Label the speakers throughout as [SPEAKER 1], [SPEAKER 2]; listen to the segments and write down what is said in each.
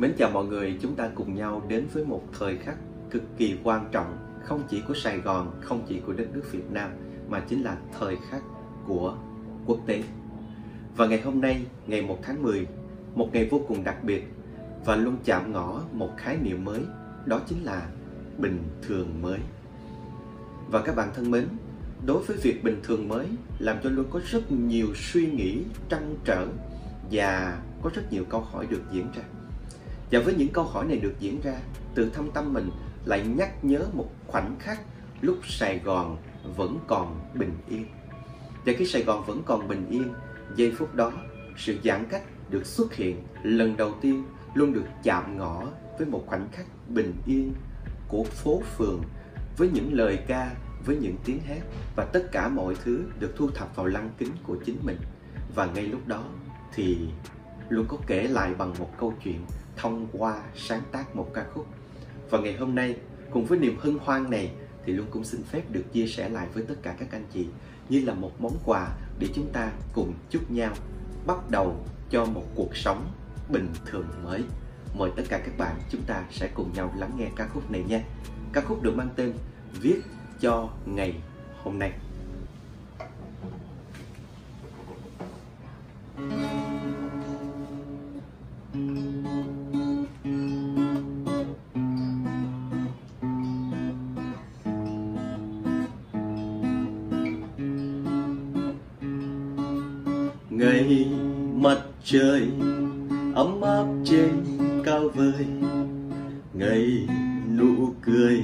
[SPEAKER 1] Mến chào mọi người, chúng ta cùng nhau đến với một thời khắc cực kỳ quan trọng không chỉ của Sài Gòn, không chỉ của đất nước Việt Nam mà chính là thời khắc của quốc tế. Và ngày hôm nay, ngày 1 tháng 10, một ngày vô cùng đặc biệt và luôn chạm ngõ một khái niệm mới, đó chính là bình thường mới. Và các bạn thân mến, đối với việc bình thường mới làm cho luôn có rất nhiều suy nghĩ trăn trở và có rất nhiều câu hỏi được diễn ra. Và với những câu hỏi này được diễn ra, từ thâm tâm mình lại nhắc nhớ một khoảnh khắc lúc Sài Gòn vẫn còn bình yên. Và khi Sài Gòn vẫn còn bình yên, giây phút đó, sự giãn cách được xuất hiện lần đầu tiên luôn được chạm ngõ với một khoảnh khắc bình yên của phố phường với những lời ca, với những tiếng hát và tất cả mọi thứ được thu thập vào lăng kính của chính mình. Và ngay lúc đó thì luôn có kể lại bằng một câu chuyện thông qua sáng tác một ca khúc. Và ngày hôm nay, cùng với niềm hân hoan này, thì luôn cũng xin phép được chia sẻ lại với tất cả các anh chị như là một món quà để chúng ta cùng chúc nhau bắt đầu cho một cuộc sống bình thường mới. Mời tất cả các bạn chúng ta sẽ cùng nhau lắng nghe ca khúc này nha. Ca khúc được mang tên Viết cho ngày hôm nay. Ngày mặt trời ấm áp trên cao vời. Ngày nụ cười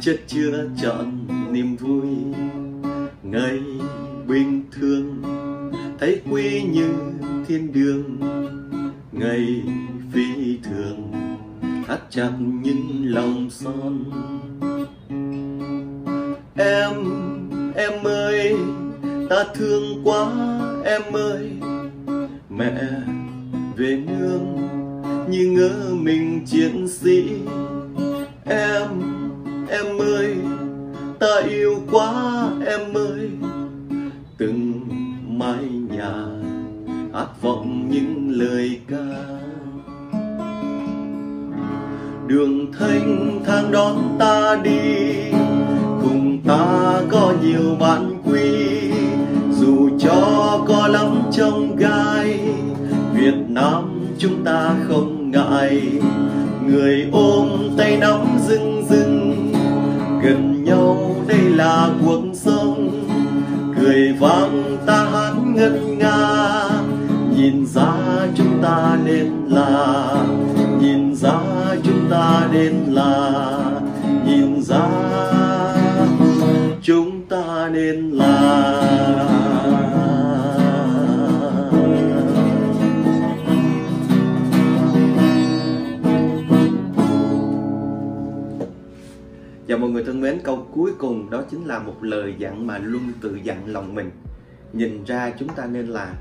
[SPEAKER 1] chất chứa trọn niềm vui. Ngày bình thường thấy quý như thiên đường. Ngày phi thường thắt chặt những lòng son. Em em ơi, ta thương quá em ơi. Mẹ về nương, như ngỡ mình chiến sĩ. Em em ơi, ta yêu quá em ơi. Từng mái nhà hát vọng những lời ca. Đường thanh thang đón ta đi, cùng ta có nhiều bạn quý. Chúng ta không ngại. Người ôm tay nắm rưng rưng gần nhau đây là cuộc sống. Cười vang ta hát ngân nga, nhìn ra chúng ta nên là, nhìn ra chúng ta nên là. Câu cuối cùng đó chính là một lời dặn mà luôn tự dặn lòng mình. Nhìn ra chúng ta nên là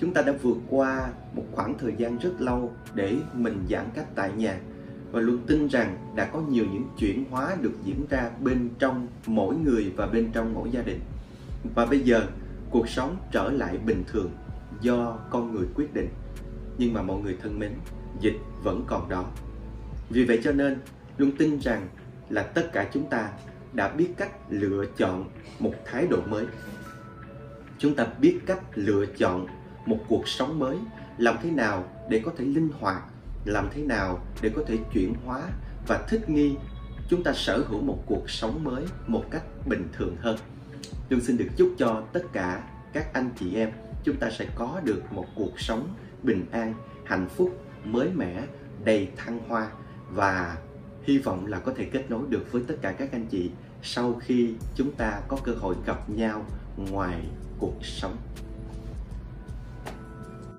[SPEAKER 1] chúng ta đã vượt qua một khoảng thời gian rất lâu để mình giãn cách tại nhà và luôn tin rằng đã có nhiều những chuyển hóa được diễn ra bên trong mỗi người và bên trong mỗi gia đình. Và bây giờ cuộc sống trở lại bình thường do con người quyết định. Nhưng mà mọi người thân mến, dịch vẫn còn đó. Vì vậy cho nên luôn tin rằng là tất cả chúng ta đã biết cách lựa chọn một thái độ mới. Chúng ta biết cách lựa chọn một cuộc sống mới, làm thế nào để có thể linh hoạt, làm thế nào để có thể chuyển hóa và thích nghi chúng ta sở hữu một cuộc sống mới một cách bình thường hơn. Tôi xin được chúc cho tất cả các anh chị em, chúng ta sẽ có được một cuộc sống bình an, hạnh phúc, mới mẻ, đầy thăng hoa và hy vọng là có thể kết nối được với tất cả các anh chị sau khi chúng ta có cơ hội gặp nhau ngoài cuộc sống.